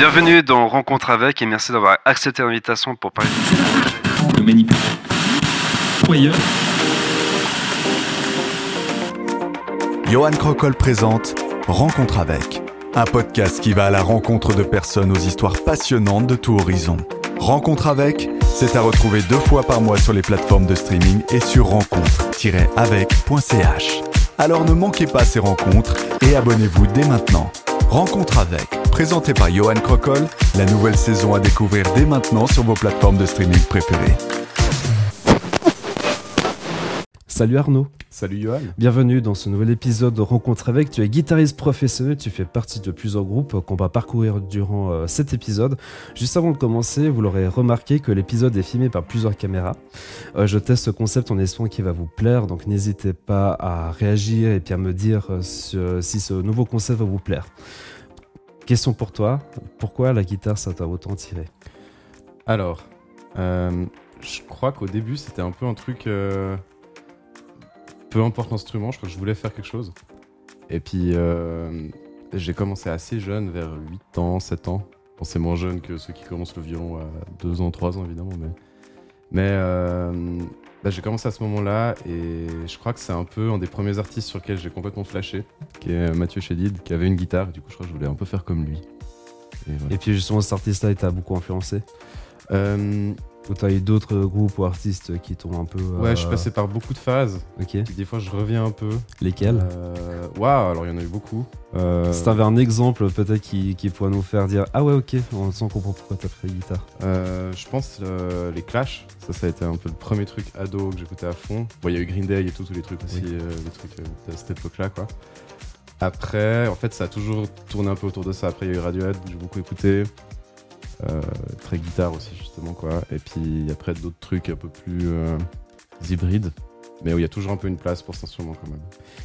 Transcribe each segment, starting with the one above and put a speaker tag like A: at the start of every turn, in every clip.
A: Bienvenue dans Rencontre avec et merci d'avoir accepté l'invitation pour parler
B: Le
C: Johan Crocol présente Rencontre avec, un podcast qui va à la rencontre de personnes aux histoires passionnantes de tout horizon. Rencontre avec, c'est à retrouver deux fois par mois sur les plateformes de streaming et sur rencontre-avec.ch. Alors ne manquez pas ces rencontres et abonnez-vous dès maintenant. Rencontre avec, présenté par Johan Crocol, la nouvelle saison à découvrir dès maintenant sur vos plateformes de streaming préférées.
D: Salut Arnaud.
E: Salut Johan.
D: Bienvenue dans ce nouvel épisode de Rencontre avec. Tu es guitariste professionnel, tu fais partie de plusieurs groupes qu'on va parcourir durant euh, cet épisode. Juste avant de commencer, vous l'aurez remarqué que l'épisode est filmé par plusieurs caméras. Euh, je teste ce concept en espérant qu'il va vous plaire, donc n'hésitez pas à réagir et puis à me dire euh, si ce nouveau concept va vous plaire. Question pour toi, pourquoi la guitare ça t'a autant tiré?
E: Alors, je crois qu'au début c'était un peu un truc peu importe l'instrument, je crois que je voulais faire quelque chose. Et puis, euh, j'ai commencé assez jeune, vers 8 ans, 7 ans. Bon, c'est moins jeune que ceux qui commencent le violon à 2 ans, 3 ans, évidemment. Mais, mais euh, bah, j'ai commencé à ce moment-là et je crois que c'est un peu un des premiers artistes sur lesquels j'ai complètement flashé, qui est Mathieu Chédid, qui avait une guitare. du coup, je crois que je voulais un peu faire comme lui.
D: Et, puis, justement, cet artiste-là, il t'a beaucoup influencé?
E: Euh,
D: ou t'as eu d'autres groupes ou artistes qui t'ont un peu.
E: Ouais, je suis euh, passé par beaucoup de phases.
D: Ok.
E: Des fois, je reviens un peu.
D: Lesquelles?
E: Euh... Waouh, alors il y en a eu beaucoup.
D: Euh... Si t'avais un exemple peut-être qui, qui, pourrait nous faire dire Ah ouais, ok, on sent comprend pourquoi t'as pris la guitare.
E: Euh, je pense les Clash, ça, ça a été un peu le premier truc ado que j'écoutais à fond. Bon, il y a eu Green Day et tout, tous les trucs aussi, les trucs de cette époque-là, quoi. Après, en fait, ça a toujours tourné un peu autour de ça. Après, il y a eu Radiohead, que j'ai beaucoup écouté. Euh, très guitare aussi justement quoi. Et puis après d'autres trucs un peu plus euh, hybrides, mais où il y a toujours un peu une place pour cet instrument quand même.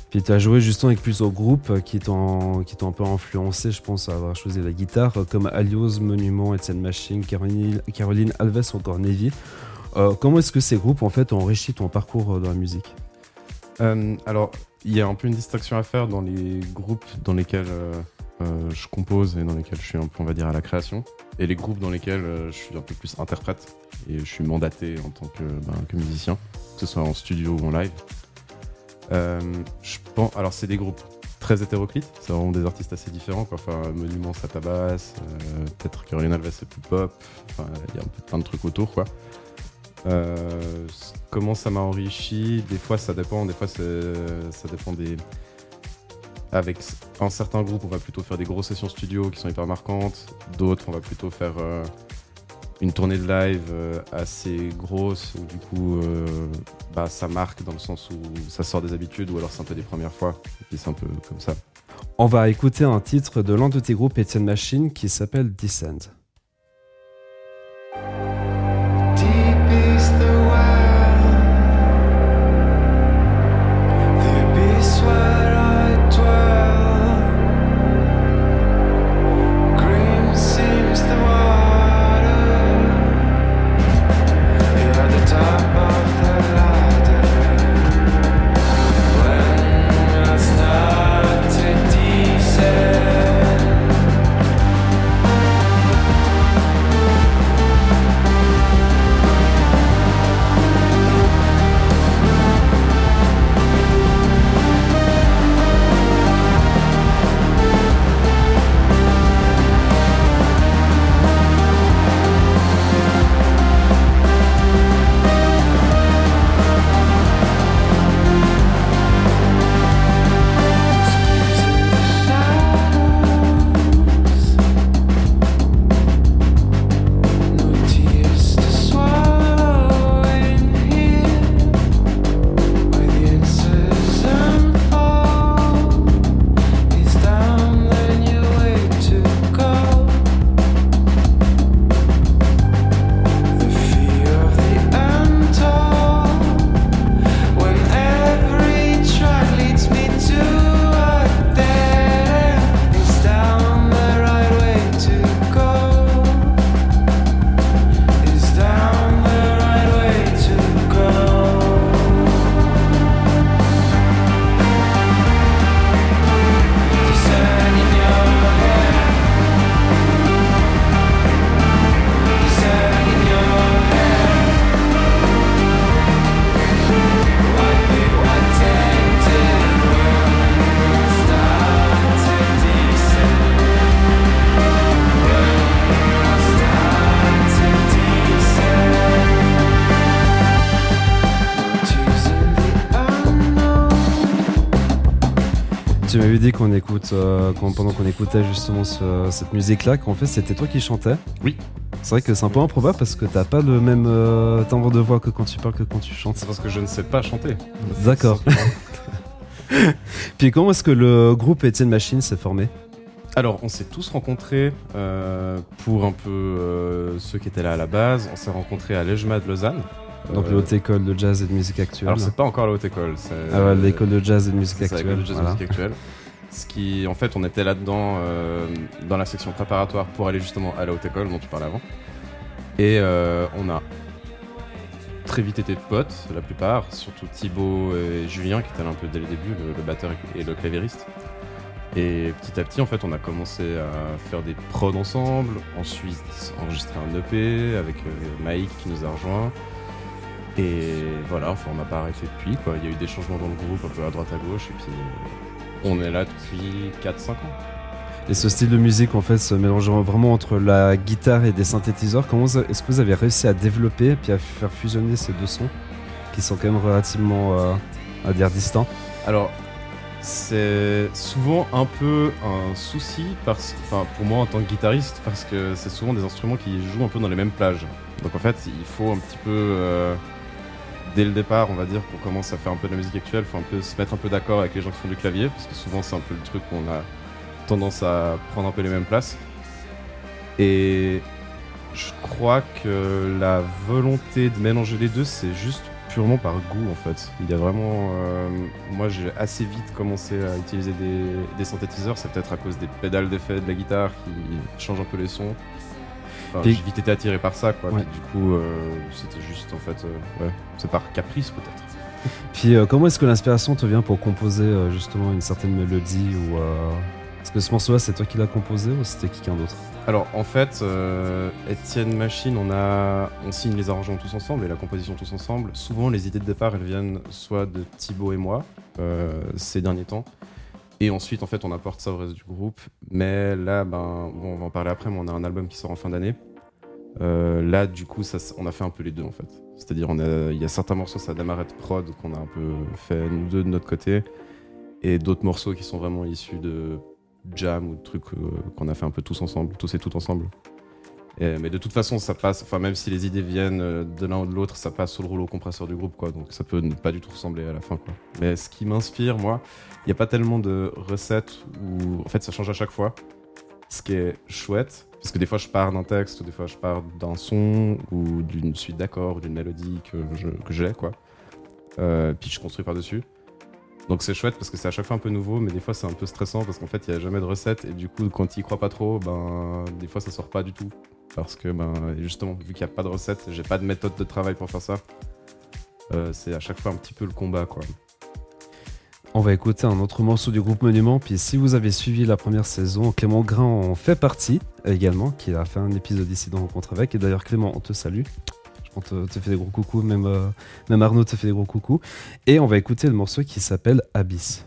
D: Puis tu as joué justement avec plusieurs groupes qui t'ont qui t'ont un peu influencé, je pense, à avoir choisi la guitare, comme Alios, Monument, Etienne Machine, Caroline, Caroline Alves ou encore Navy. Euh, comment est-ce que ces groupes en fait ont enrichi ton parcours dans la musique?
E: Alors, il y a un peu une distinction à faire dans les groupes dans lesquels je compose et dans lesquels je suis un peu, on va dire, à la création et les groupes dans lesquels euh, je suis un peu plus interprète et je suis mandaté en tant que, ben, musicien, que ce soit en studio ou en live. Euh, je pense, alors c'est des groupes très hétéroclites, c'est vraiment des artistes assez différents. Quoi. Enfin, Monument, ça euh, peut-être que Alves c'est plus pop, il y a un peu plein de trucs autour. Quoi. comment ça m'a enrichi? Des fois ça dépend, des fois ça dépend des, avec un certain groupe, on va plutôt faire des grosses sessions studio qui sont hyper marquantes. D'autres, on va plutôt faire euh, une tournée de live euh, assez grosse où du coup, euh, bah, ça marque dans le sens où ça sort des habitudes ou alors c'est un peu des premières fois. Et c'est un peu comme ça.
D: On va écouter un titre de l'un de tes groupes, Etienne Machine, qui s'appelle Descend. Tu m'avais dit qu'on écoute, euh, pendant qu'on écoutait justement ce- cette musique-là, qu'en fait c'était toi qui chantais.
E: Oui.
D: C'est vrai que c'est un peu improbable parce que t'as pas le même euh, timbre de voix que quand tu parles que quand tu chantes.
E: C'est parce que je ne sais pas chanter.
D: D'accord. Puis comment est-ce que le groupe Etienne Machine s'est formé?
E: Alors, on s'est tous rencontrés euh, pour un peu euh, ceux qui étaient là à la base. On s'est rencontrés à l'EJMA de Lausanne.
D: Donc
E: Euh,
D: la haute école de jazz et de musique actuelle.
E: Alors, c'est pas encore la haute école. c'est-
D: Ah ouais, l'école de jazz et de musique actuelle.
E: l'école de jazz
D: voilà.
E: musique actuelle. Ce qui, en fait, on était là-dedans euh, dans la section préparatoire pour aller justement à la haute école dont tu parlais avant. Et euh, on a très vite été potes, la plupart, surtout Thibaut et Julien qui étaient là un peu dès le début, le, le batteur et le clavieriste. Et petit à petit, en fait, on a commencé à faire des prods ensemble, ensuite enregistrer un EP avec euh, Mike qui nous a rejoints. Et voilà, enfin, on n'a pas arrêté depuis. Quoi. Il y a eu des changements dans le groupe, un peu à droite à gauche, et puis on est là depuis 4-5 ans.
D: Et ce style de musique en fait se mélange vraiment entre la guitare et des synthétiseurs. Comment est-ce que vous avez réussi à développer et puis à faire fusionner ces deux sons qui sont quand même relativement, euh, à dire, distants
E: Alors, c'est souvent un peu un souci, parce, enfin, pour moi en tant que guitariste, parce que c'est souvent des instruments qui jouent un peu dans les mêmes plages. Donc en fait, il faut un petit peu, euh, dès le départ, on va dire, qu'on commence à faire un peu de la musique actuelle, il faut un peu se mettre un peu d'accord avec les gens qui font du clavier, parce que souvent c'est un peu le truc où on a tendance à prendre un peu les mêmes places. Et je crois que la volonté de mélanger les deux, c'est juste purement par goût en fait. Il y a vraiment. euh, moi j'ai assez vite commencé à utiliser des, des synthétiseurs, c'est peut-être à cause des pédales d'effet de la guitare qui changent un peu les sons. Enfin, j'ai vite été attiré par ça quoi.
D: Ouais.
E: Puis du coup, euh, c'était juste en fait. euh, ouais, c'est par caprice peut-être.
D: Puis euh, comment est-ce que l'inspiration te vient pour composer euh, justement une certaine mélodie ou euh, Est-ce que ce morceau-là c'est toi qui l'as composé ou c'était quelqu'un d'autre?
E: Alors en fait, Etienne Machine, on, a, on signe les arrangements tous ensemble et la composition tous ensemble. Souvent les idées de départ elles viennent soit de Thibaut et moi ces derniers temps. Et ensuite en fait on apporte ça au reste du groupe. Mais là, ben, bon, on va en parler après, mais on a un album qui sort en fin d'année. Euh, là du coup ça, on a fait un peu les deux en fait. C'est-à-dire il y a certains morceaux, ça démarre de prod qu'on a un peu fait nous deux de notre côté. Et d'autres morceaux qui sont vraiment issus de jam ou de trucs euh, qu'on a fait un peu tous ensemble, tous et toutes ensemble. Et- mais de toute façon, ça passe, enfin, même si les idées viennent euh, de l'un ou de l'autre, ça passe sur le rouleau compresseur du groupe, quoi. Donc ça peut ne pas du tout ressembler à la fin, quoi. Mais ce qui m'inspire, moi, il n'y a pas tellement de recettes où, en fait, ça change à chaque fois. Ce qui est chouette, parce que des fois je pars d'un texte, ou des fois je pars d'un son, ou d'une suite d'accords, d'une mélodie que j'ai, quoi. Euh, puis je construis par-dessus. Donc c'est chouette parce que c'est à chaque fois un peu nouveau, mais des fois c'est un peu stressant parce qu'en fait il n'y a jamais de recette et du coup quand tu y crois pas trop, ben des fois ça sort pas du tout. Parce que ben justement, vu qu'il n'y a pas de recette, j'ai pas de méthode de travail pour faire ça. euh, c'est à chaque fois un petit peu le combat quoi.
D: On va écouter un autre morceau du groupe Monument. Puis si vous avez suivi la première saison, Clément Grain en fait partie également, qui a fait un épisode ici dans Rencontre avec. Et d'ailleurs Clément, on te salue. On te, te fait des gros coucous, même, euh, même Arnaud te fait des gros coucous. Et on va écouter le morceau qui s'appelle Abyss.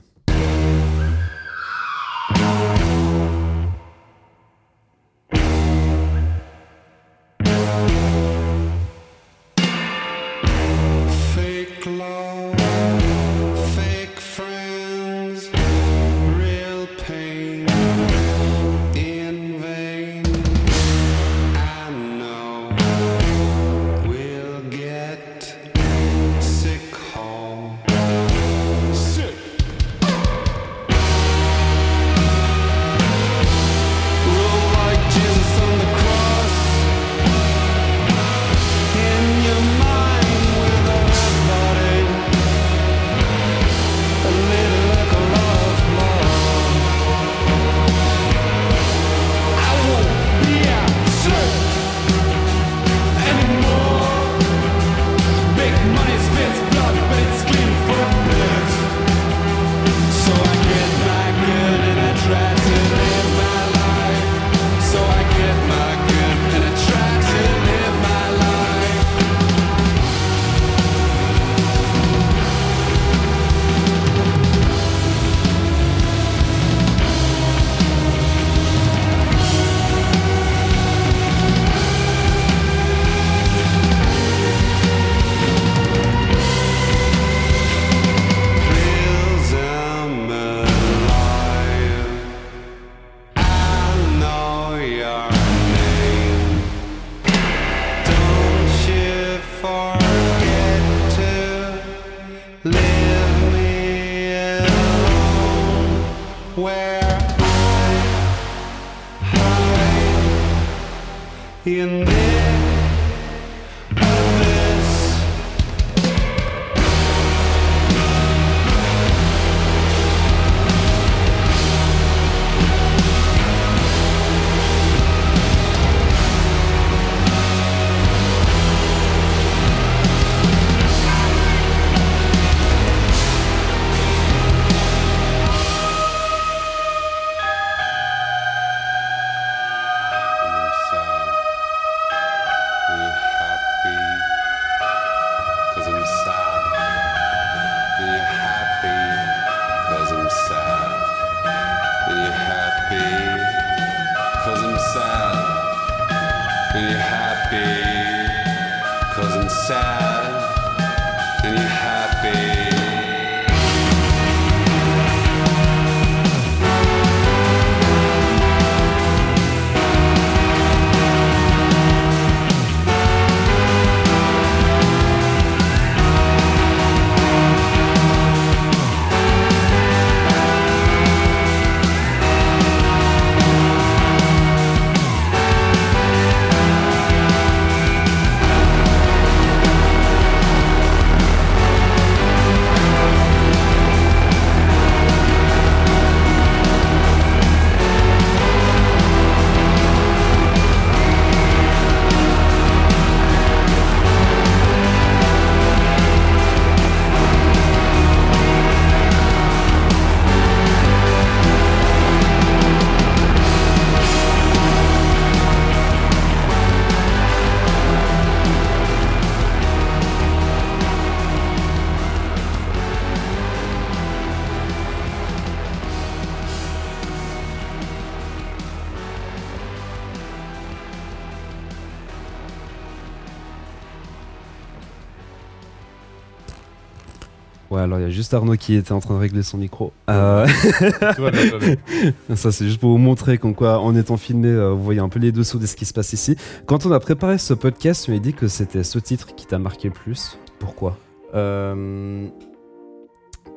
D: Juste Arnaud qui était en train de régler son micro. Euh, ça, c'est juste pour vous montrer qu'en quoi, en étant filmé, euh, vous voyez un peu les dessous de ce qui se passe ici. Quand on a préparé ce podcast, tu m'as dit que c'était ce titre qui t'a marqué le plus. Pourquoi?
E: Euh,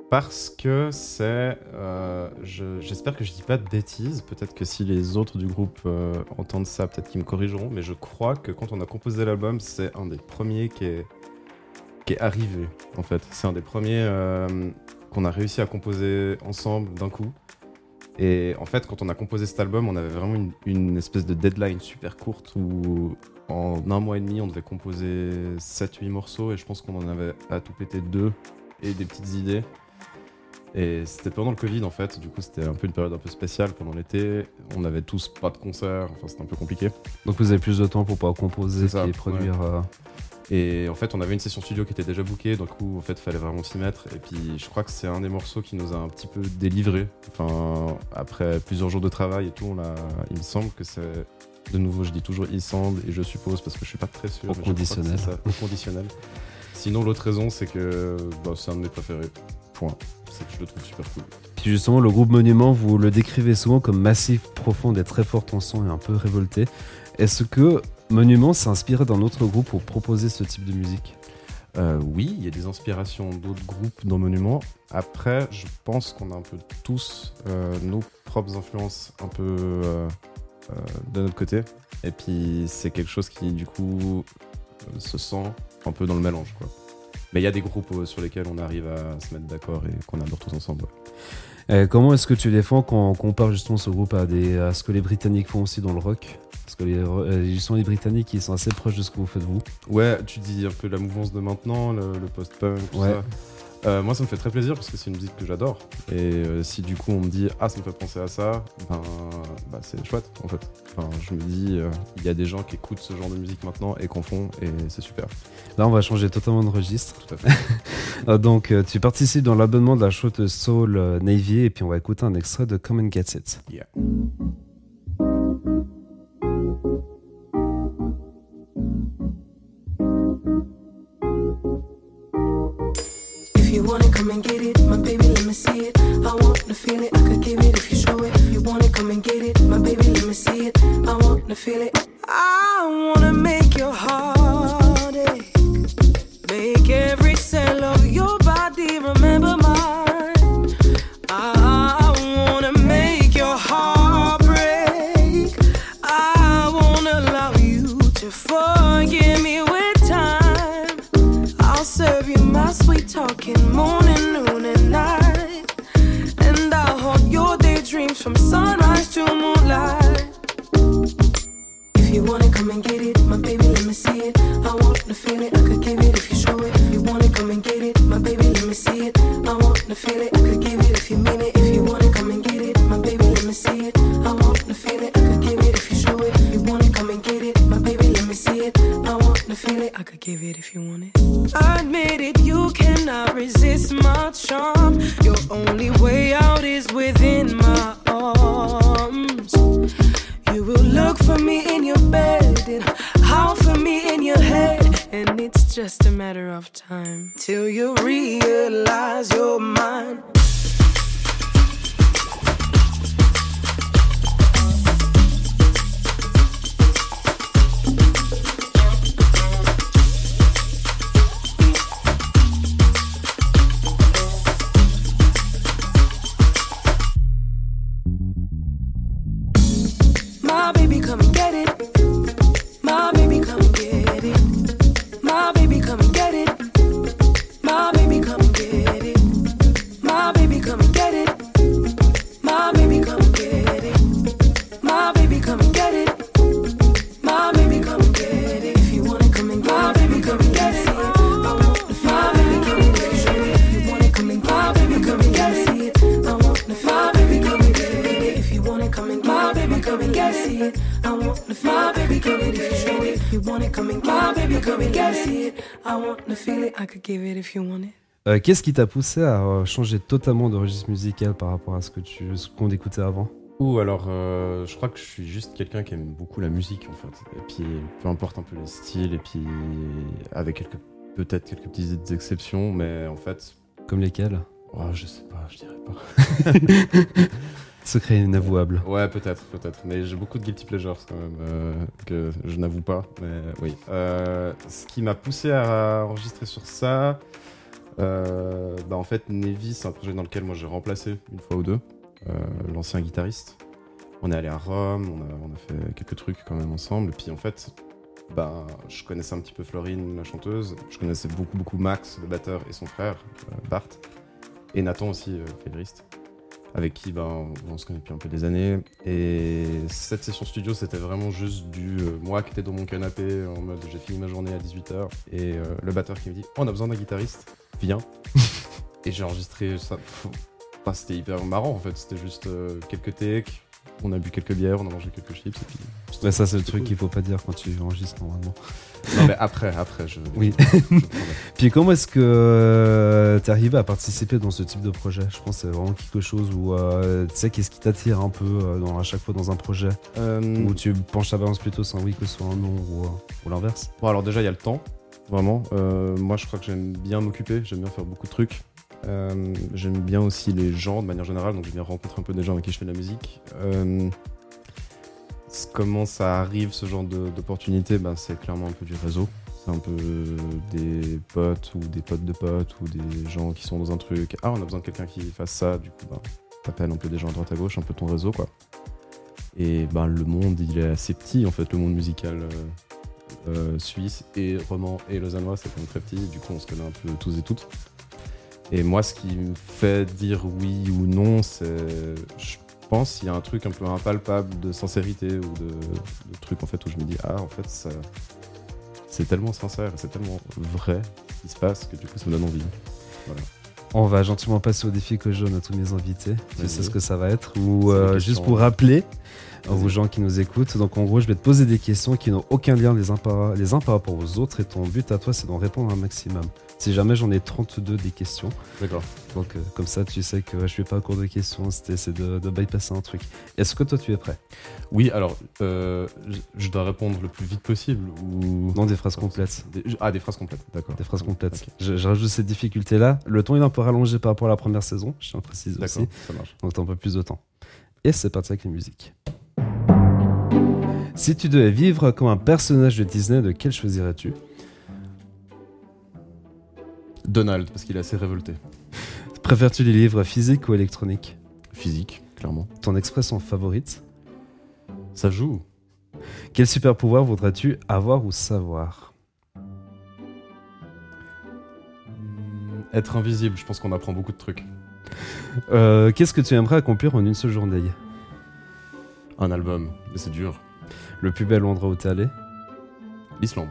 E: parce que c'est. euh, je- J'espère que je dis pas de bêtises. Peut-être que si les autres du groupe entendent ça, peut-être qu'ils me corrigeront. Mais je crois que quand on a composé l'album, c'est un des premiers qui est, qui est arrivé. En fait, c'est un des premiers euh, qu'on a réussi à composer ensemble d'un coup. Et en fait, quand on a composé cet album, on avait vraiment une, une espèce de deadline super courte où en un mois et demi, on devait composer 7-8 morceaux et je pense qu'on en avait à tout péter deux et des petites idées. Et c'était pendant le Covid en fait, du coup c'était un peu une période un peu spéciale pendant l'été. On avait tous pas de concert, enfin c'était un peu compliqué.
D: Donc vous avez plus de temps pour pouvoir composer et produire. euh,
E: Et en fait, on avait une session studio qui était déjà bookée, donc coup, en fait, fallait vraiment s'y mettre. Et puis, je crois que c'est un des morceaux qui nous a un petit peu délivré. Enfin, après plusieurs jours de travail et tout, on a... il me semble que c'est. De nouveau, je dis toujours il semble et je suppose parce que je suis pas très sûr.
D: Au conditionnel.
E: c'est ça, Au conditionnel. Sinon, l'autre raison, c'est que bah, c'est un de mes préférés. Point. C'est que je le trouve super cool.
D: Puis justement, le groupe Monument, vous le décrivez souvent comme massif, profond et très fort en son et un peu révolté. Est-ce que Monument s'est inspiré d'un autre groupe pour proposer ce type de musique
E: Euh, oui, il y a des inspirations d'autres groupes dans Monument. Après, je pense qu'on a un peu tous euh, nos propres influences un peu euh, de notre côté. Et puis, c'est quelque chose qui, du coup, se sent un peu dans le mélange. Quoi. Mais il y a des groupes sur lesquels on arrive à se mettre d'accord et qu'on adore tous ensemble. ouais.
D: Comment est-ce que tu défends quand on compare justement ce groupe à, des, à ce que les Britanniques font aussi dans le rock? Parce que les, euh, justement, les Britanniques, ils sont assez proches de ce que vous faites vous.
E: Ouais, tu dis un peu la mouvance de maintenant, le, le post-punk, tout
D: Ouais.
E: ça. Euh, moi, ça me fait très plaisir parce que c'est une musique que j'adore. Et euh, si du coup on me dit ah ça me fait penser à ça, ben bah, c'est chouette en fait. Enfin, je me dis euh, il y a des gens qui écoutent ce genre de musique maintenant et qu'en font et c'est super.
D: Là, on va changer totalement de registre.
E: Tout à fait.
D: Donc, tu participes dans l'abonnement de la chaude Soul Navy et puis on va écouter un extrait de Come and Get It.
E: Yeah.
F: Come and get it. My baby, let me see it. I want to feel it. I could give it if you show it. You want it, come and get it. My baby, let me see it. I want to feel it. I wanna make your heart come and get it. My baby, let me see it. I want to feel it.
D: Euh, Qu'est-ce qui t'a poussé à euh, changer totalement de registre musical par rapport à ce qu'on écoutait avant?
E: Ou alors, euh, je crois que je suis juste quelqu'un qui aime beaucoup la musique en fait. Et puis, peu importe un peu les styles, et puis avec quelques peut-être quelques petites exceptions, mais en fait,
D: Comme lesquels
E: oh, je sais pas, je dirais pas.
D: Secret inavouable.
E: Ouais, peut-être, peut-être. Mais j'ai beaucoup de guilty pleasures quand même, euh, que je n'avoue pas. Mais oui. Euh, ce qui m'a poussé à enregistrer sur ça, euh, bah en fait, Nevi, c'est un projet dans lequel moi j'ai remplacé une fois ou deux l'ancien guitariste. On est allé à Rome, on a, fait quelques trucs quand même ensemble. Et puis en fait, bah, je connaissais un petit peu Florine, la chanteuse. Je connaissais beaucoup, beaucoup Max, le batteur, et son frère, Bart. Et Nathan aussi, claviériste avec qui ben, on, on se connaît depuis un peu des années. Et cette session studio, c'était vraiment juste du euh, moi qui étais dans mon canapé en mode j'ai fini ma journée à 18h et euh, le batteur qui me dit on a besoin d'un guitariste, viens. et j'ai enregistré ça. Bah, c'était hyper marrant en fait, c'était juste euh, quelques takes. On a bu quelques bières, on a mangé quelques chips et puis.
D: Ouais, ça, c'est le truc
E: cool.
D: qu'il faut pas dire quand tu enregistres normalement.
E: Non mais après, après, je.
D: Oui.
E: je.
D: Puis comment est-ce que tu t'es arrivé à participer dans ce type de projet? Je pense que c'est vraiment quelque chose où euh, tu sais qu'est-ce qui t'attire un peu euh, dans, à chaque fois dans un projet?
E: Euh,
D: où tu penches ta balance plutôt sur un oui que sur un non ou, euh, ou l'inverse?
E: Bon, alors déjà, il y a le temps, vraiment. Euh, moi, je crois que j'aime bien m'occuper, j'aime bien faire beaucoup de trucs. Euh, j'aime bien aussi les gens de manière générale, donc j'aime bien rencontrer un peu des gens avec qui je fais de la musique. Comment ça arrive, ce genre d'opportunité ben, C'est clairement un peu du réseau. C'est un peu des potes ou des potes de potes ou des gens qui sont dans un truc. Ah, on a besoin de quelqu'un qui fasse ça, du coup, ben, t'appelles un peu des gens à droite à gauche, un peu ton réseau, quoi. Et ben, le monde, il est assez petit, en fait, le monde musical. euh, euh, suisse et roman et lausannois, c'est quand même très petit, du coup on se connaît un peu tous et toutes. Et moi, ce qui me fait dire oui ou non, c'est, pense, il y a un truc un peu impalpable de sincérité ou de, de truc en fait où je me dis ah en fait ça, c'est tellement sincère, c'est tellement vrai ce qui se passe que du coup ça me donne envie.
D: On va gentiment passer au défi que je donne à tous mes invités. Tu sais ce que ça va être. Ou euh, juste pour rappeler aux gens qui nous écoutent. Donc en gros, je vais te poser des questions qui n'ont aucun lien les uns, par, les uns par rapport aux autres. Et ton but à toi, c'est d'en répondre un maximum. Si jamais j'en ai 32 des questions.
E: D'accord.
D: Donc euh, comme ça, tu sais que je fais pas un cours de questions. C'était c'est de, de bypasser un truc. Est-ce que toi, tu es prêt?
E: Oui, alors euh, je, dois répondre le plus vite possible ou
D: Non, des phrases complètes.
E: Des- ah des phrases complètes, d'accord.
D: Des phrases complètes. Je, je rajoute cette difficulté-là. Le temps est un peu rallongé par rapport à la première saison, je tiens à préciser aussi.
E: Ça marche.
D: Donc t'as un peu plus de temps. Et c'est parti avec les musiques. Si tu devais vivre comme un personnage de Disney, de quel choisirais-tu?
E: Donald, parce qu'il est assez révolté.
D: Préfères-tu les livres physiques ou électroniques?
E: Physique, clairement.
D: Ton expression favorite?
E: Ça joue.
D: Quel super pouvoir voudrais-tu avoir ou savoir?
E: Hmm, Être invisible, je pense qu'on apprend beaucoup de trucs.
D: Euh, Qu'est-ce que tu aimerais accomplir en une seule journée?
E: Un album, mais c'est dur.
D: Le plus bel endroit où t'es allé?
E: L'Islande.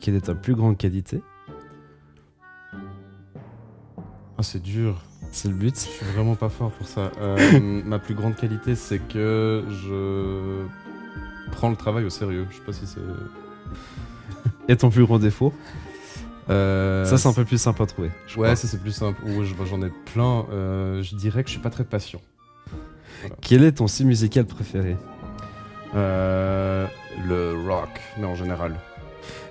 D: Quelle est ta plus grande qualité?
E: Ah, c'est dur.
D: C'est le but.
E: Je suis vraiment pas fort pour ça. Euh, ma plus grande qualité, c'est que je prends le travail au sérieux. Je sais pas si c'est.
D: Et ton plus grand défaut
E: Euh,
D: Ça, c'est un peu plus simple à trouver. je
E: Ouais,
D: crois.
E: ça c'est plus simple. Ouais, j'en ai plein. Euh, je dirais que je suis pas très patient.
D: Quel est ton style musical préféré?
E: Le rock, mais en général.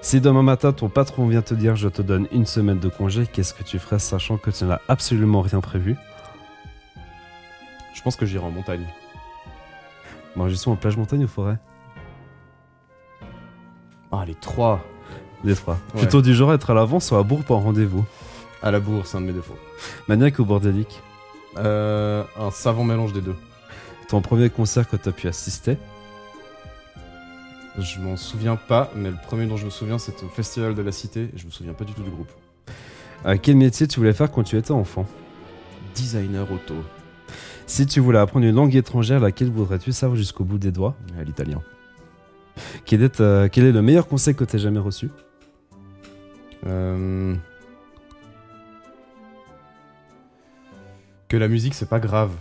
D: Si demain matin ton patron vient te dire je te donne une semaine de congé, qu'est-ce que tu ferais sachant que tu n'as absolument rien prévu?
E: Je pense que j'irai en montagne.
D: Bon, justement, plage, montagne ou forêt?
E: Ah, les trois.
D: Les trois.
E: Ouais.
D: Plutôt du genre être à l'avance ou à bourre pour un rendez-vous
E: À la bourre, c'est un de mes défauts.
D: Maniaque ou bordélique?
E: Euh, un savant mélange des deux.
D: Ton premier concert que tu as pu assister?
E: Je m'en souviens pas, mais le premier dont je me souviens, c'était au Festival de la Cité, et je me souviens pas du tout du groupe.
D: Euh, Quel métier tu voulais faire quand tu étais enfant?
E: Designer auto,
D: Si tu voulais apprendre une langue étrangère, laquelle voudrais-tu savoir jusqu'au bout des doigts?
E: À l'italien.
D: quel est, euh, quel est le meilleur conseil que tu aies jamais reçu?
E: Euh, Que la musique, c'est pas grave.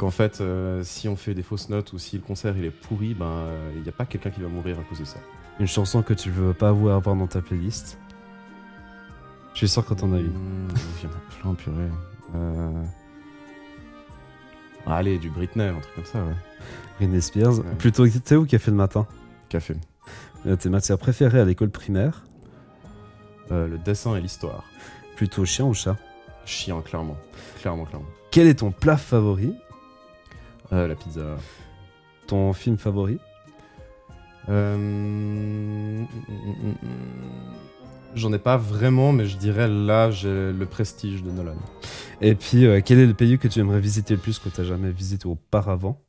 E: Qu'en fait, euh, si on fait des fausses notes ou si le concert il est pourri, ben il n'y a pas quelqu'un qui va mourir à cause de ça.
D: Une chanson que tu veux pas avoir avoir dans ta playlist Je suis sûr que t'en as une.
E: Il y en a plein, purée. Euh... ah, allez, du Britney, un truc comme ça, ouais.
D: Britney Spears.
E: Ouais.
D: Plutôt thé ou café le matin
E: Café.
D: Euh, Tes matières préférées à l'école primaire
E: Euh, le dessin et l'histoire.
D: Plutôt chien ou chat
E: Chien, clairement. Clairement, clairement.
D: Quel est ton plat favori
E: Euh, la pizza.
D: Ton film favori
E: Euh... J'en ai pas vraiment, mais je dirais là, j'ai le prestige de Nolan.
D: Et puis, euh, quel est le pays que tu aimerais visiter le plus que tu n'as jamais visité auparavant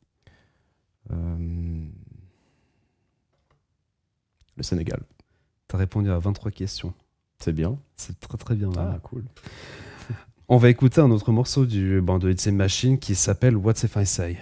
E: Le Sénégal.
D: Tu as répondu à 23 questions.
E: C'est bien.
D: C'est très très bien.
E: Ah, cool.
D: On va écouter un autre morceau du band de It's a Machine qui s'appelle What's If I Say.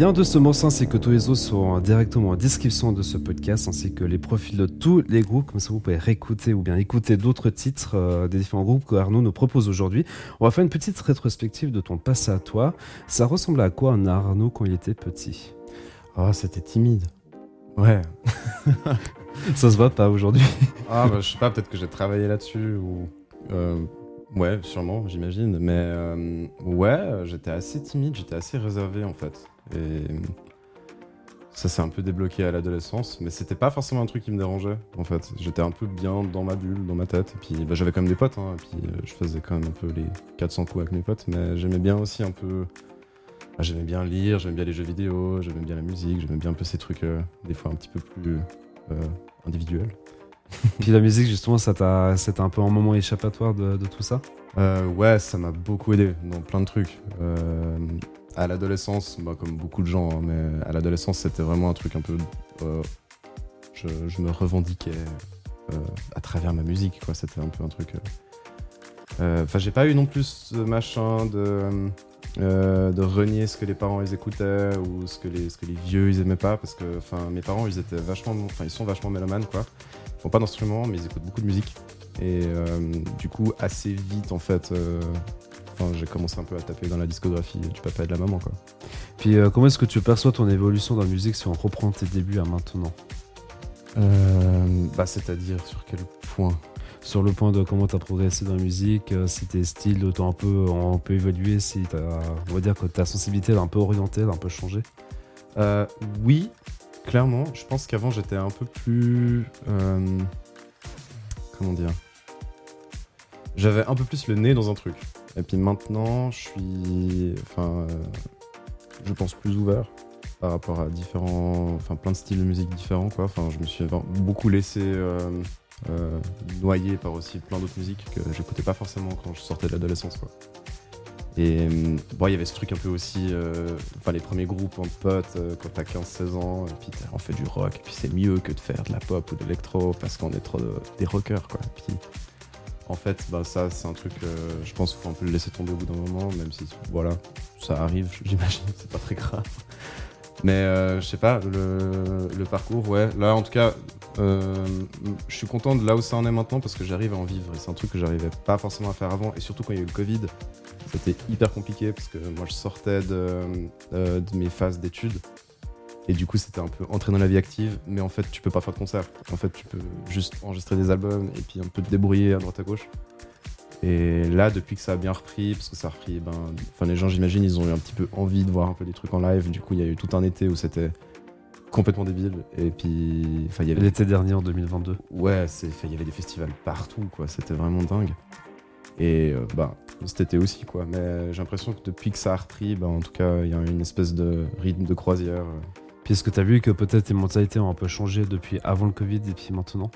D: Le lien de ce morceau ainsi que tous les autres sont directement en description de ce podcast ainsi que les profils de tous les groupes. Comme ça, vous pouvez réécouter ou bien écouter d'autres titres euh, des différents groupes que Arnaud nous propose aujourd'hui. On va faire une petite rétrospective de ton passé à toi. Ça ressemble à quoi un Arnaud quand il était petit?
E: Ah, c'était timide. Ouais.
D: Ça se voit pas aujourd'hui.
E: Ah, bah, je sais pas, peut-être que j'ai travaillé là-dessus ou. euh, ouais, sûrement, j'imagine. Mais euh, ouais, j'étais assez timide, j'étais assez réservé en fait. Et ça s'est un peu débloqué à l'adolescence, mais c'était pas forcément un truc qui me dérangeait en fait. J'étais un peu bien dans ma bulle, dans ma tête. Et puis bah, j'avais quand même des potes, hein, et puis euh, je faisais quand même un peu les 400 coups avec mes potes, mais j'aimais bien aussi un peu. bah, j'aimais bien lire, j'aimais bien les jeux vidéo, j'aimais bien la musique, j'aimais bien un peu ces trucs, euh, des fois un petit peu plus euh, individuels.
D: Puis la musique, justement, ça t'a, c'était un peu un moment échappatoire de, de tout ça?
E: Euh, ouais, ça m'a beaucoup aidé dans plein de trucs. À l'adolescence, bah, comme beaucoup de gens, hein, mais à l'adolescence, c'était vraiment un truc un peu. euh, je, me revendiquais euh, à travers ma musique, quoi. C'était un peu un truc. euh, Enfin, j'ai pas eu non plus ce machin de. de renier ce que les parents ils écoutaient ou ce que les, ce que les vieux ils aimaient pas parce que mes parents ils étaient vachement enfin ils sont vachement mélomanes quoi ils font pas d'instruments mais ils écoutent beaucoup de musique et du coup, assez vite, en fait, enfin, j'ai commencé un peu à taper dans la discographie du papa et de la maman, quoi.
D: Puis euh, comment est-ce que tu perçois ton évolution dans la musique si on reprend tes débuts à maintenant
E: Euh, bah, c'est-à-dire sur quel point?
D: Sur le point de comment tu as progressé dans la musique, euh, si tes styles ont un peu, ont un peu évolué, si on va dire que ta sensibilité a un peu orientée, a un peu changé?
E: Euh, Oui, clairement. Je pense qu'avant, j'étais un peu plus. euh, comment dire? J'avais un peu plus le nez dans un truc. Et puis maintenant, je suis. Enfin. euh, je pense plus ouvert par rapport à différents. Enfin, plein de styles de musique différents, quoi. Enfin, je me suis beaucoup laissé. euh, euh, noyer par aussi plein d'autres musiques que j'écoutais pas forcément quand je sortais de l'adolescence quoi. Et euh, bon, il y avait ce truc un peu aussi, enfin les premiers groupes en potes quand t'as 15-16 ans, et puis on fait du rock, et puis c'est mieux que de faire de la pop ou de l'électro parce qu'on est trop de- des rockers quoi. En fait, bah, ça c'est un truc, euh, je pense qu'il faut un peu le laisser tomber au bout d'un moment, même si voilà, ça arrive, j'imagine, c'est pas très grave. Mais euh, je sais pas, le, parcours, ouais, là en tout cas, euh, je suis content de là où ça en est maintenant parce que j'arrive à en vivre. Et c'est un truc que j'arrivais pas forcément à faire avant. Et surtout quand il y a eu le Covid, c'était hyper compliqué parce que moi je sortais de mes phases d'études et du coup c'était un peu entrer dans la vie active mais en fait tu peux pas faire de concert en fait tu peux juste enregistrer des albums et puis un peu te débrouiller à droite à gauche et là depuis que ça a bien repris parce que ça a repris ben enfin les gens j'imagine ils ont eu un petit peu envie de voir un peu des trucs en live du coup il y a eu tout un été où c'était complètement débile et puis enfin il y avait
D: L'été dernier, en 2022.
E: Ouais, il y avait des festivals partout, quoi. C'était vraiment dingue. Et euh, bah, cet été aussi, quoi. Mais j'ai l'impression que depuis que ça a repris, bah, en tout cas, il y a une espèce de rythme de croisière.
D: Est-ce que tu as vu que peut-être tes mentalités ont un peu changé depuis avant le Covid et puis maintenant?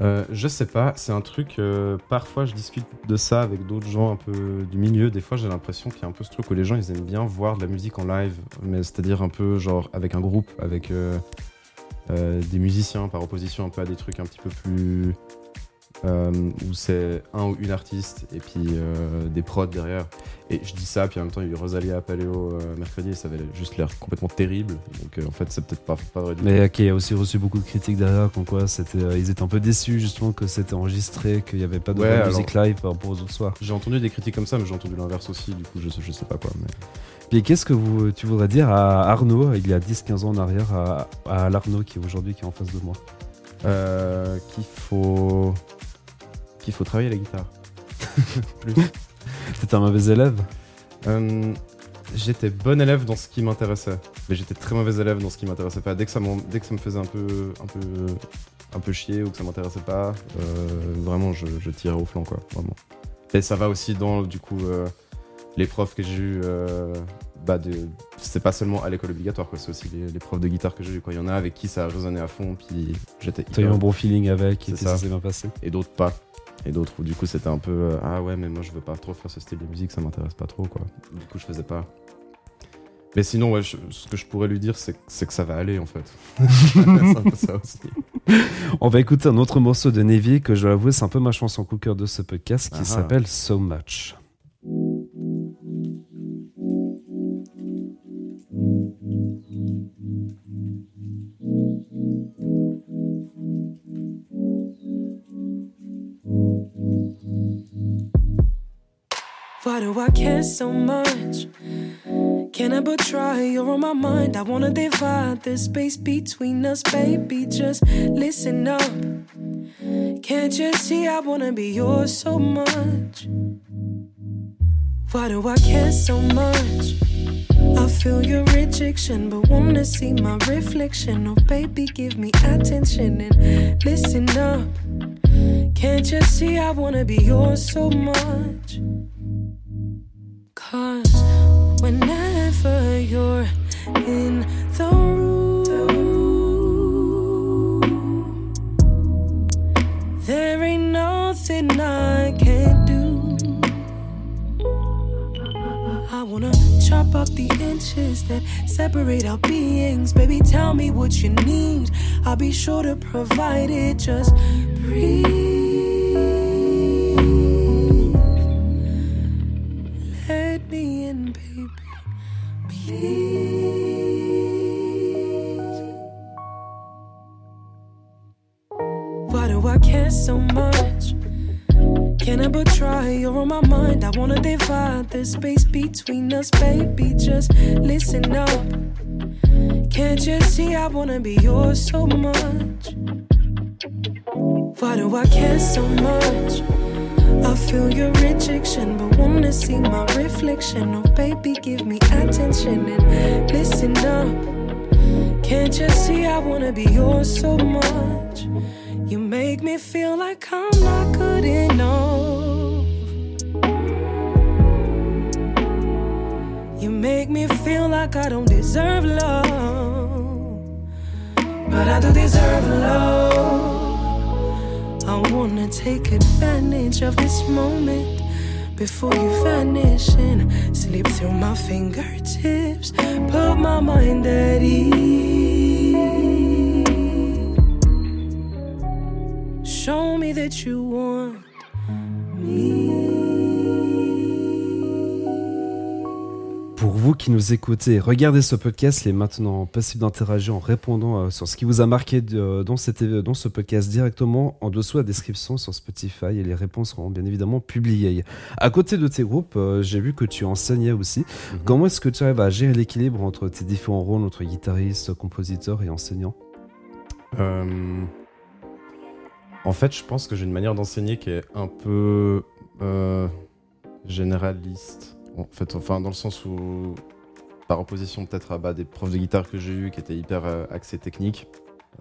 E: Euh, je sais pas, c'est un truc. euh, parfois, je discute de ça avec d'autres gens un peu du milieu. Des fois, j'ai l'impression qu'il y a un peu ce truc où les gens ils aiment bien voir de la musique en live, mais c'est-à-dire un peu genre avec un groupe, avec euh, des musiciens par opposition un peu à des trucs un petit peu plus. Euh, où c'est un ou une artiste et puis euh, des prods derrière. Et je dis ça, puis en même temps, il y a eu Rosalia à Paléo euh, mercredi et ça avait juste l'air complètement terrible. Donc en fait, c'est peut-être pas, pas vrai du tout.
D: Mais qui a aussi reçu beaucoup de critiques derrière, comme quoi c'était, ils étaient un peu déçus justement que c'était enregistré, qu'il n'y avait pas de
E: Ouais,
D: musique live par rapport aux autres soirs.
E: J'ai entendu des critiques comme ça, mais j'ai entendu l'inverse aussi, du coup, je, sais- je sais pas quoi. Mais...
D: Puis qu'est-ce que vous, tu voudrais dire à Arnaud, il y a 10-15 ans en arrière, à, à l'Arnaud qui est aujourd'hui qui est en face de moi?
E: Euh, qu'il faut qu'il faut travailler la guitare. Plus.
D: C'était un mauvais élève
E: Euh, j'étais bon élève dans ce qui m'intéressait, mais j'étais très mauvais élève dans ce qui m'intéressait pas. Dès que ça, dès que ça me faisait un peu, un peu, un peu chier ou que ça m'intéressait pas, euh, vraiment, je, je tirais au flanc, quoi, vraiment. Et ça va aussi dans, du coup, euh, les profs que j'ai eu. Bah c'est pas seulement à l'école obligatoire. C'est aussi les, les profs de guitare que j'ai eu, quoi. Il y en a avec qui ça a résonné à fond, puis j'étais.
D: Tu as eu un bon feeling avec et
E: ça
D: s'est bien passé?
E: et d'autres pas. Et d'autres où du coup c'était un peu euh, ah ouais mais moi je veux pas trop faire ce style de musique, ça m'intéresse pas trop quoi. Du coup je faisais pas. Mais sinon ouais, je- ce que je pourrais lui dire c'est, que ça va aller en fait. c'est un peu ça aussi.
D: On va écouter un autre morceau de Navy que je dois avouer, c'est un peu ma chanson coup de cœur de ce podcast qui
E: Ah.
D: s'appelle So Much.
F: So much? Can I but try? You're on my mind. I wanna divide the space between us, baby. Just listen up. Can't you see I wanna be yours so much? Why do I care so much? I feel your rejection, but wanna see my reflection. Oh, baby, give me attention and listen up. Can't you see I wanna be yours so much? Cause whenever you're in the room, there ain't nothing I can't do. I wanna chop up the inches that separate our beings. Baby, tell me what you need. I'll be sure to provide it. Just breathe. Let me in, baby. Please. Why do I care so much? Can I but try? You're on my mind. I wanna divide the space between us, baby. Just listen up. Can't you see I wanna be yours so much? Why do I care so much? I feel your rejection, but wanna see my reflection. Oh, baby, give me attention and listen up. Can't you see I wanna be yours so much? You make me feel like I'm not good enough. You make me feel like I don't deserve love. But I do deserve love. I wanna take advantage of this moment before you vanish and slip through my fingertips. Put my mind at ease. Show me that you want me.
D: Vous qui nous écoutez, regardez ce podcast, il est maintenant possible d'interagir en répondant euh, sur ce qui vous a marqué de- dans, cet éve- dans ce podcast directement en dessous la description sur Spotify et les réponses seront bien évidemment publiées. À côté de tes groupes, euh, j'ai vu que tu enseignais aussi.
E: Mhm.
D: Comment est-ce que tu arrives à gérer l'équilibre entre tes différents rôles entre guitariste, compositeur et enseignant?
E: Euh, En fait, je pense que j'ai une manière d'enseigner qui est un peu euh, généraliste. En fait, enfin, dans le sens où, par opposition peut-être à bah, des profs de guitare que j'ai eu qui étaient hyper euh, axés techniques,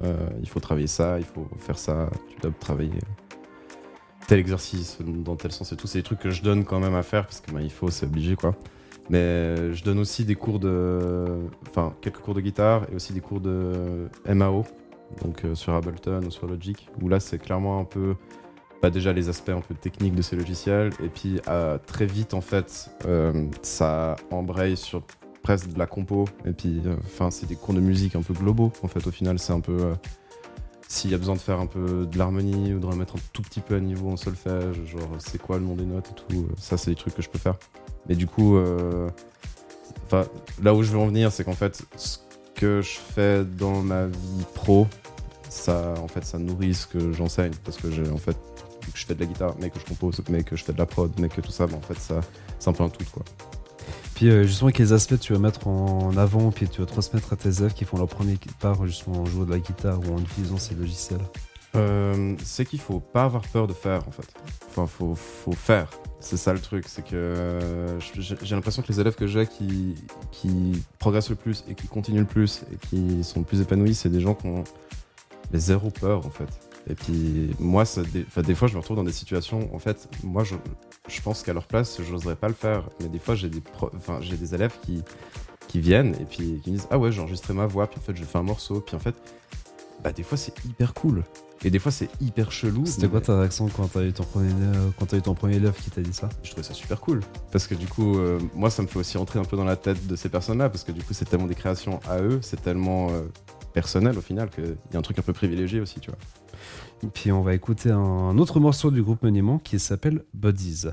E: euh, il faut travailler ça, il faut faire ça, tu dois travailler tel exercice dans tel sens et tout. C'est des trucs que je donne quand même à faire parce que bah, il faut, c'est obligé quoi. Mais je donne aussi des cours de. Enfin, quelques cours de guitare et aussi des cours de MAO, donc euh, sur Ableton ou sur Logic, où là c'est clairement un peu. Pas déjà les aspects un peu techniques de ces logiciels, et puis euh, très vite en fait, euh, ça embraye sur presque de la compo, et puis euh, enfin c'est des cours de musique un peu globaux en fait, au final c'est un peu. s'il y a besoin de faire un peu de l'harmonie ou de remettre un tout petit peu à niveau en solfège, genre c'est quoi le nom des notes et tout, ça c'est des trucs que je peux faire. Mais du coup, enfin, là où je veux en venir, c'est qu'en fait, ce que je fais dans ma vie pro, ça, en fait, ça nourrit ce que j'enseigne. Parce que j'ai, en fait, que je fais de la guitare, mais que je compose, mais que je fais de la prod, mais que tout ça, bah, en fait, ça, c'est un peu un tout, quoi.
D: Puis euh, justement, quels aspects tu vas mettre en avant, puis tu vas transmettre à tes élèves qui font leur premier part justement en jouant de la guitare ou en utilisant ces logiciels?
E: Euh, c'est qu'il faut pas avoir peur de faire, en fait. Enfin, faut, faut faire. C'est ça le truc, c'est que euh, j'ai j'ai l'impression que les élèves que j'ai qui, qui progressent le plus et qui continuent le plus et qui sont le plus épanouis, c'est des gens qui ont les zéro peur en fait. Et puis moi, ça, des, fois, je me retrouve dans des situations, en fait, moi, je, je pense qu'à leur place, j'oserais pas le faire. Mais des fois, j'ai des, j'ai des élèves qui, qui viennent et puis qui me disent Ah ouais, j'ai enregistré ma voix, puis en fait, je fais un morceau, puis en fait, bah, des fois, c'est hyper cool. Et des fois, c'est hyper chelou.
D: C'était quoi ta réaction quand t'as eu ton premier, euh, quand t'as eu ton premier élève qui t'a dit ça?
E: Je trouvais ça super cool. Parce que du coup, euh, moi, ça me fait aussi entrer un peu dans la tête de ces personnes-là, parce que du coup, c'est tellement des créations à eux, c'est tellement euh, personnel au final, qu'il y a un truc un peu privilégié aussi, tu vois.
D: Puis on va écouter un autre morceau du groupe Monument qui s'appelle Buddies.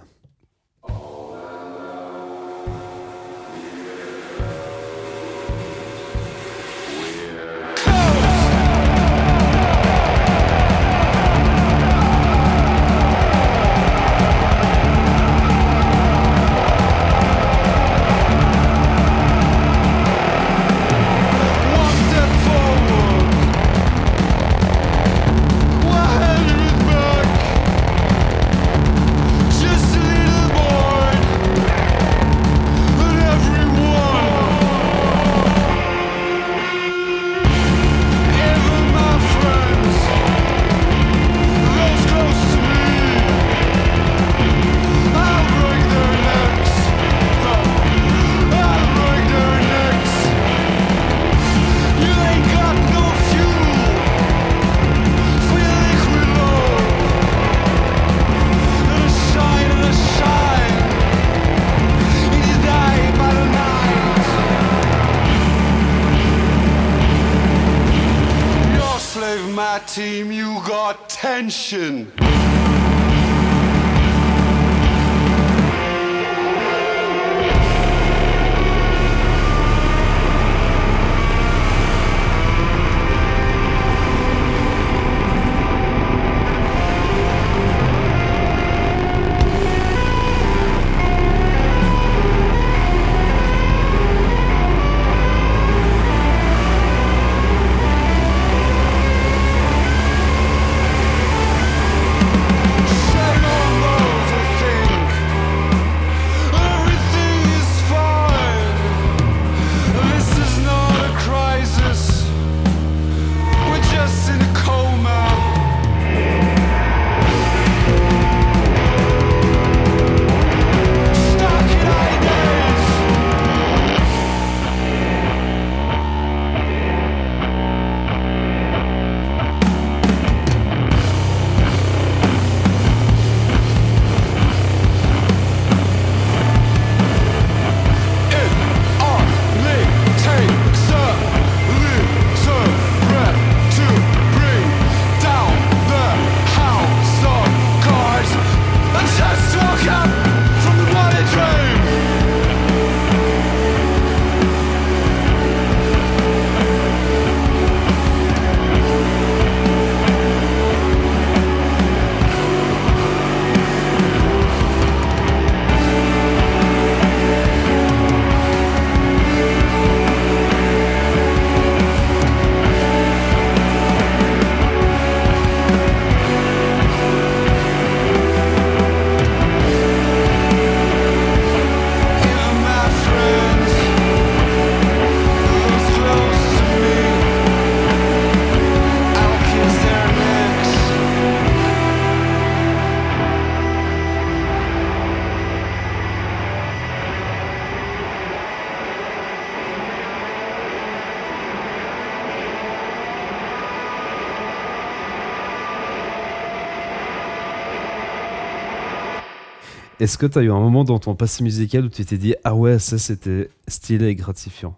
D: Est-ce que tu as eu un moment dans ton passé musical où tu t'es dit Ah ouais, ça c'était stylé et gratifiant?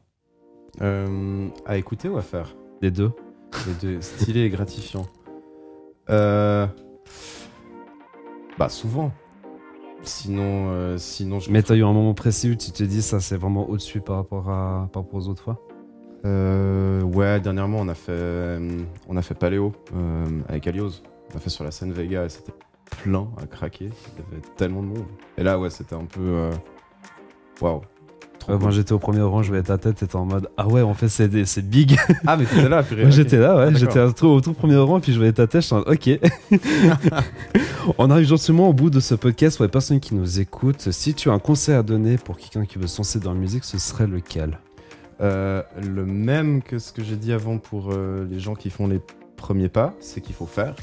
E: Euh, à écouter ou à faire?
D: Les deux
E: Les deux, stylé et gratifiant. Euh... Bah souvent. Sinon, euh, sinon je.
D: Mais t'as eu un moment précis où tu te dis Ça c'est vraiment au-dessus par rapport, à, par rapport aux autres fois?
E: Euh, ouais, dernièrement on a fait, euh, on a fait Paléo euh, avec Alios. On a fait sur la scène Vega et c'était plein à craquer. Il y avait tellement de monde. Et là, ouais, c'était un peu. euh, Waouh.
D: Ouais, Moi j'étais au premier rang, je voyais ta tête, t'étais en mode Ah ouais, en fait c'est des- c'est big.
E: Ah, mais t'étais là, purée.
D: J'étais là, ouais,
E: Ah,
D: j'étais
E: d'accord.
D: au tout, au tout premier rang, puis je voyais ta tête, je suis en mode, Ok. On arrive gentiment au bout de ce podcast pour les personnes qui nous écoutent. Si tu as un conseil à donner pour quelqu'un qui veut se lancer dans la musique, ce serait lequel?
E: Euh, le même que ce que j'ai dit avant pour euh, les gens qui font les premiers pas, c'est qu'il faut faire.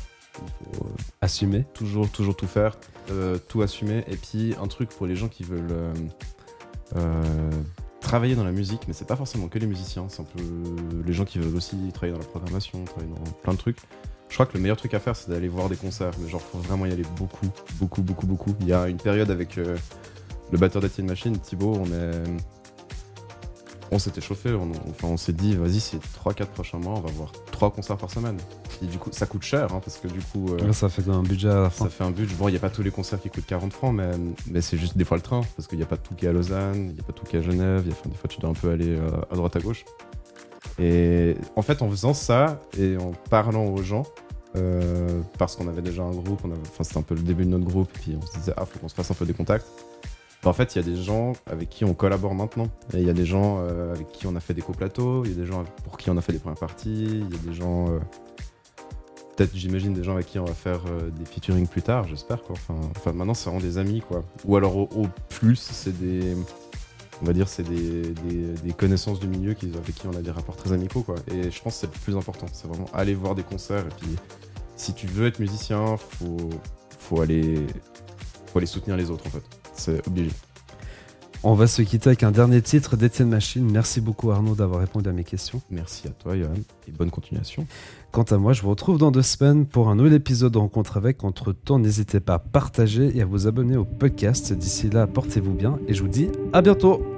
E: Il faut euh,
D: Assumer.
E: toujours, toujours tout faire, euh, tout assumer. Et puis un truc pour les gens qui veulent euh, travailler dans la musique, mais c'est pas forcément que les musiciens, c'est un peu les gens qui veulent aussi travailler dans la programmation, travailler dans plein de trucs. Je crois que le meilleur truc à faire, c'est d'aller voir des concerts, mais genre faut vraiment y aller beaucoup, beaucoup, beaucoup, beaucoup. Il y a une période avec le batteur d'Etienne Machine, Thibaut, on est on s'était chauffé, on, enfin, on s'est dit, vas-y, ces 3-4 prochains mois, on va voir 3 concerts par semaine. Et du coup, ça coûte cher, hein, parce que du coup, euh,
D: ça fait un budget à la fin.
E: ça fait un budget. Bon, il n'y a pas tous les concerts qui coûtent 40 francs, mais, mais c'est juste des fois le train, parce qu'il n'y a pas tout qui est à Lausanne, il n'y a pas tout qui est à Genève, il y a, enfin, des fois tu dois un peu aller euh, à droite à gauche. Et en fait, en faisant ça et en parlant aux gens, euh, parce qu'on avait déjà un groupe, on avait- enfin, c'était un peu le début de notre groupe, et puis on se disait, ah, faut qu'on se fasse un peu des contacts. Bah, en fait, il y a des gens avec qui on collabore maintenant. Il y a des gens euh, avec qui on a fait des coplateaux, il y a des gens pour qui on a fait des premières parties, il y a des gens. euh, Peut-être, j'imagine, des gens avec qui on va faire euh, des featuring plus tard, j'espère. Quoi. Enfin, maintenant, c'est vraiment des amis, quoi. Ou alors, au, plus, c'est des. On va dire, c'est des, connaissances du milieu qui, avec qui on a des rapports très amicaux, quoi. Et je pense que c'est le plus important. C'est vraiment aller voir des concerts. Et puis, si tu veux être musicien, faut, faut, aller, faut aller soutenir les autres, en fait. C'est obligé.
D: On va se quitter avec un dernier titre d'Étienne Machine. Merci beaucoup Arnaud d'avoir répondu à mes questions.
E: Merci à toi, Johan, et bonne continuation.
D: Quant à moi, je vous retrouve dans deux semaines pour un nouvel épisode de Rencontre avec. Entre temps, n'hésitez pas à partager et à vous abonner au podcast. D'ici là, portez-vous bien et je vous dis à bientôt.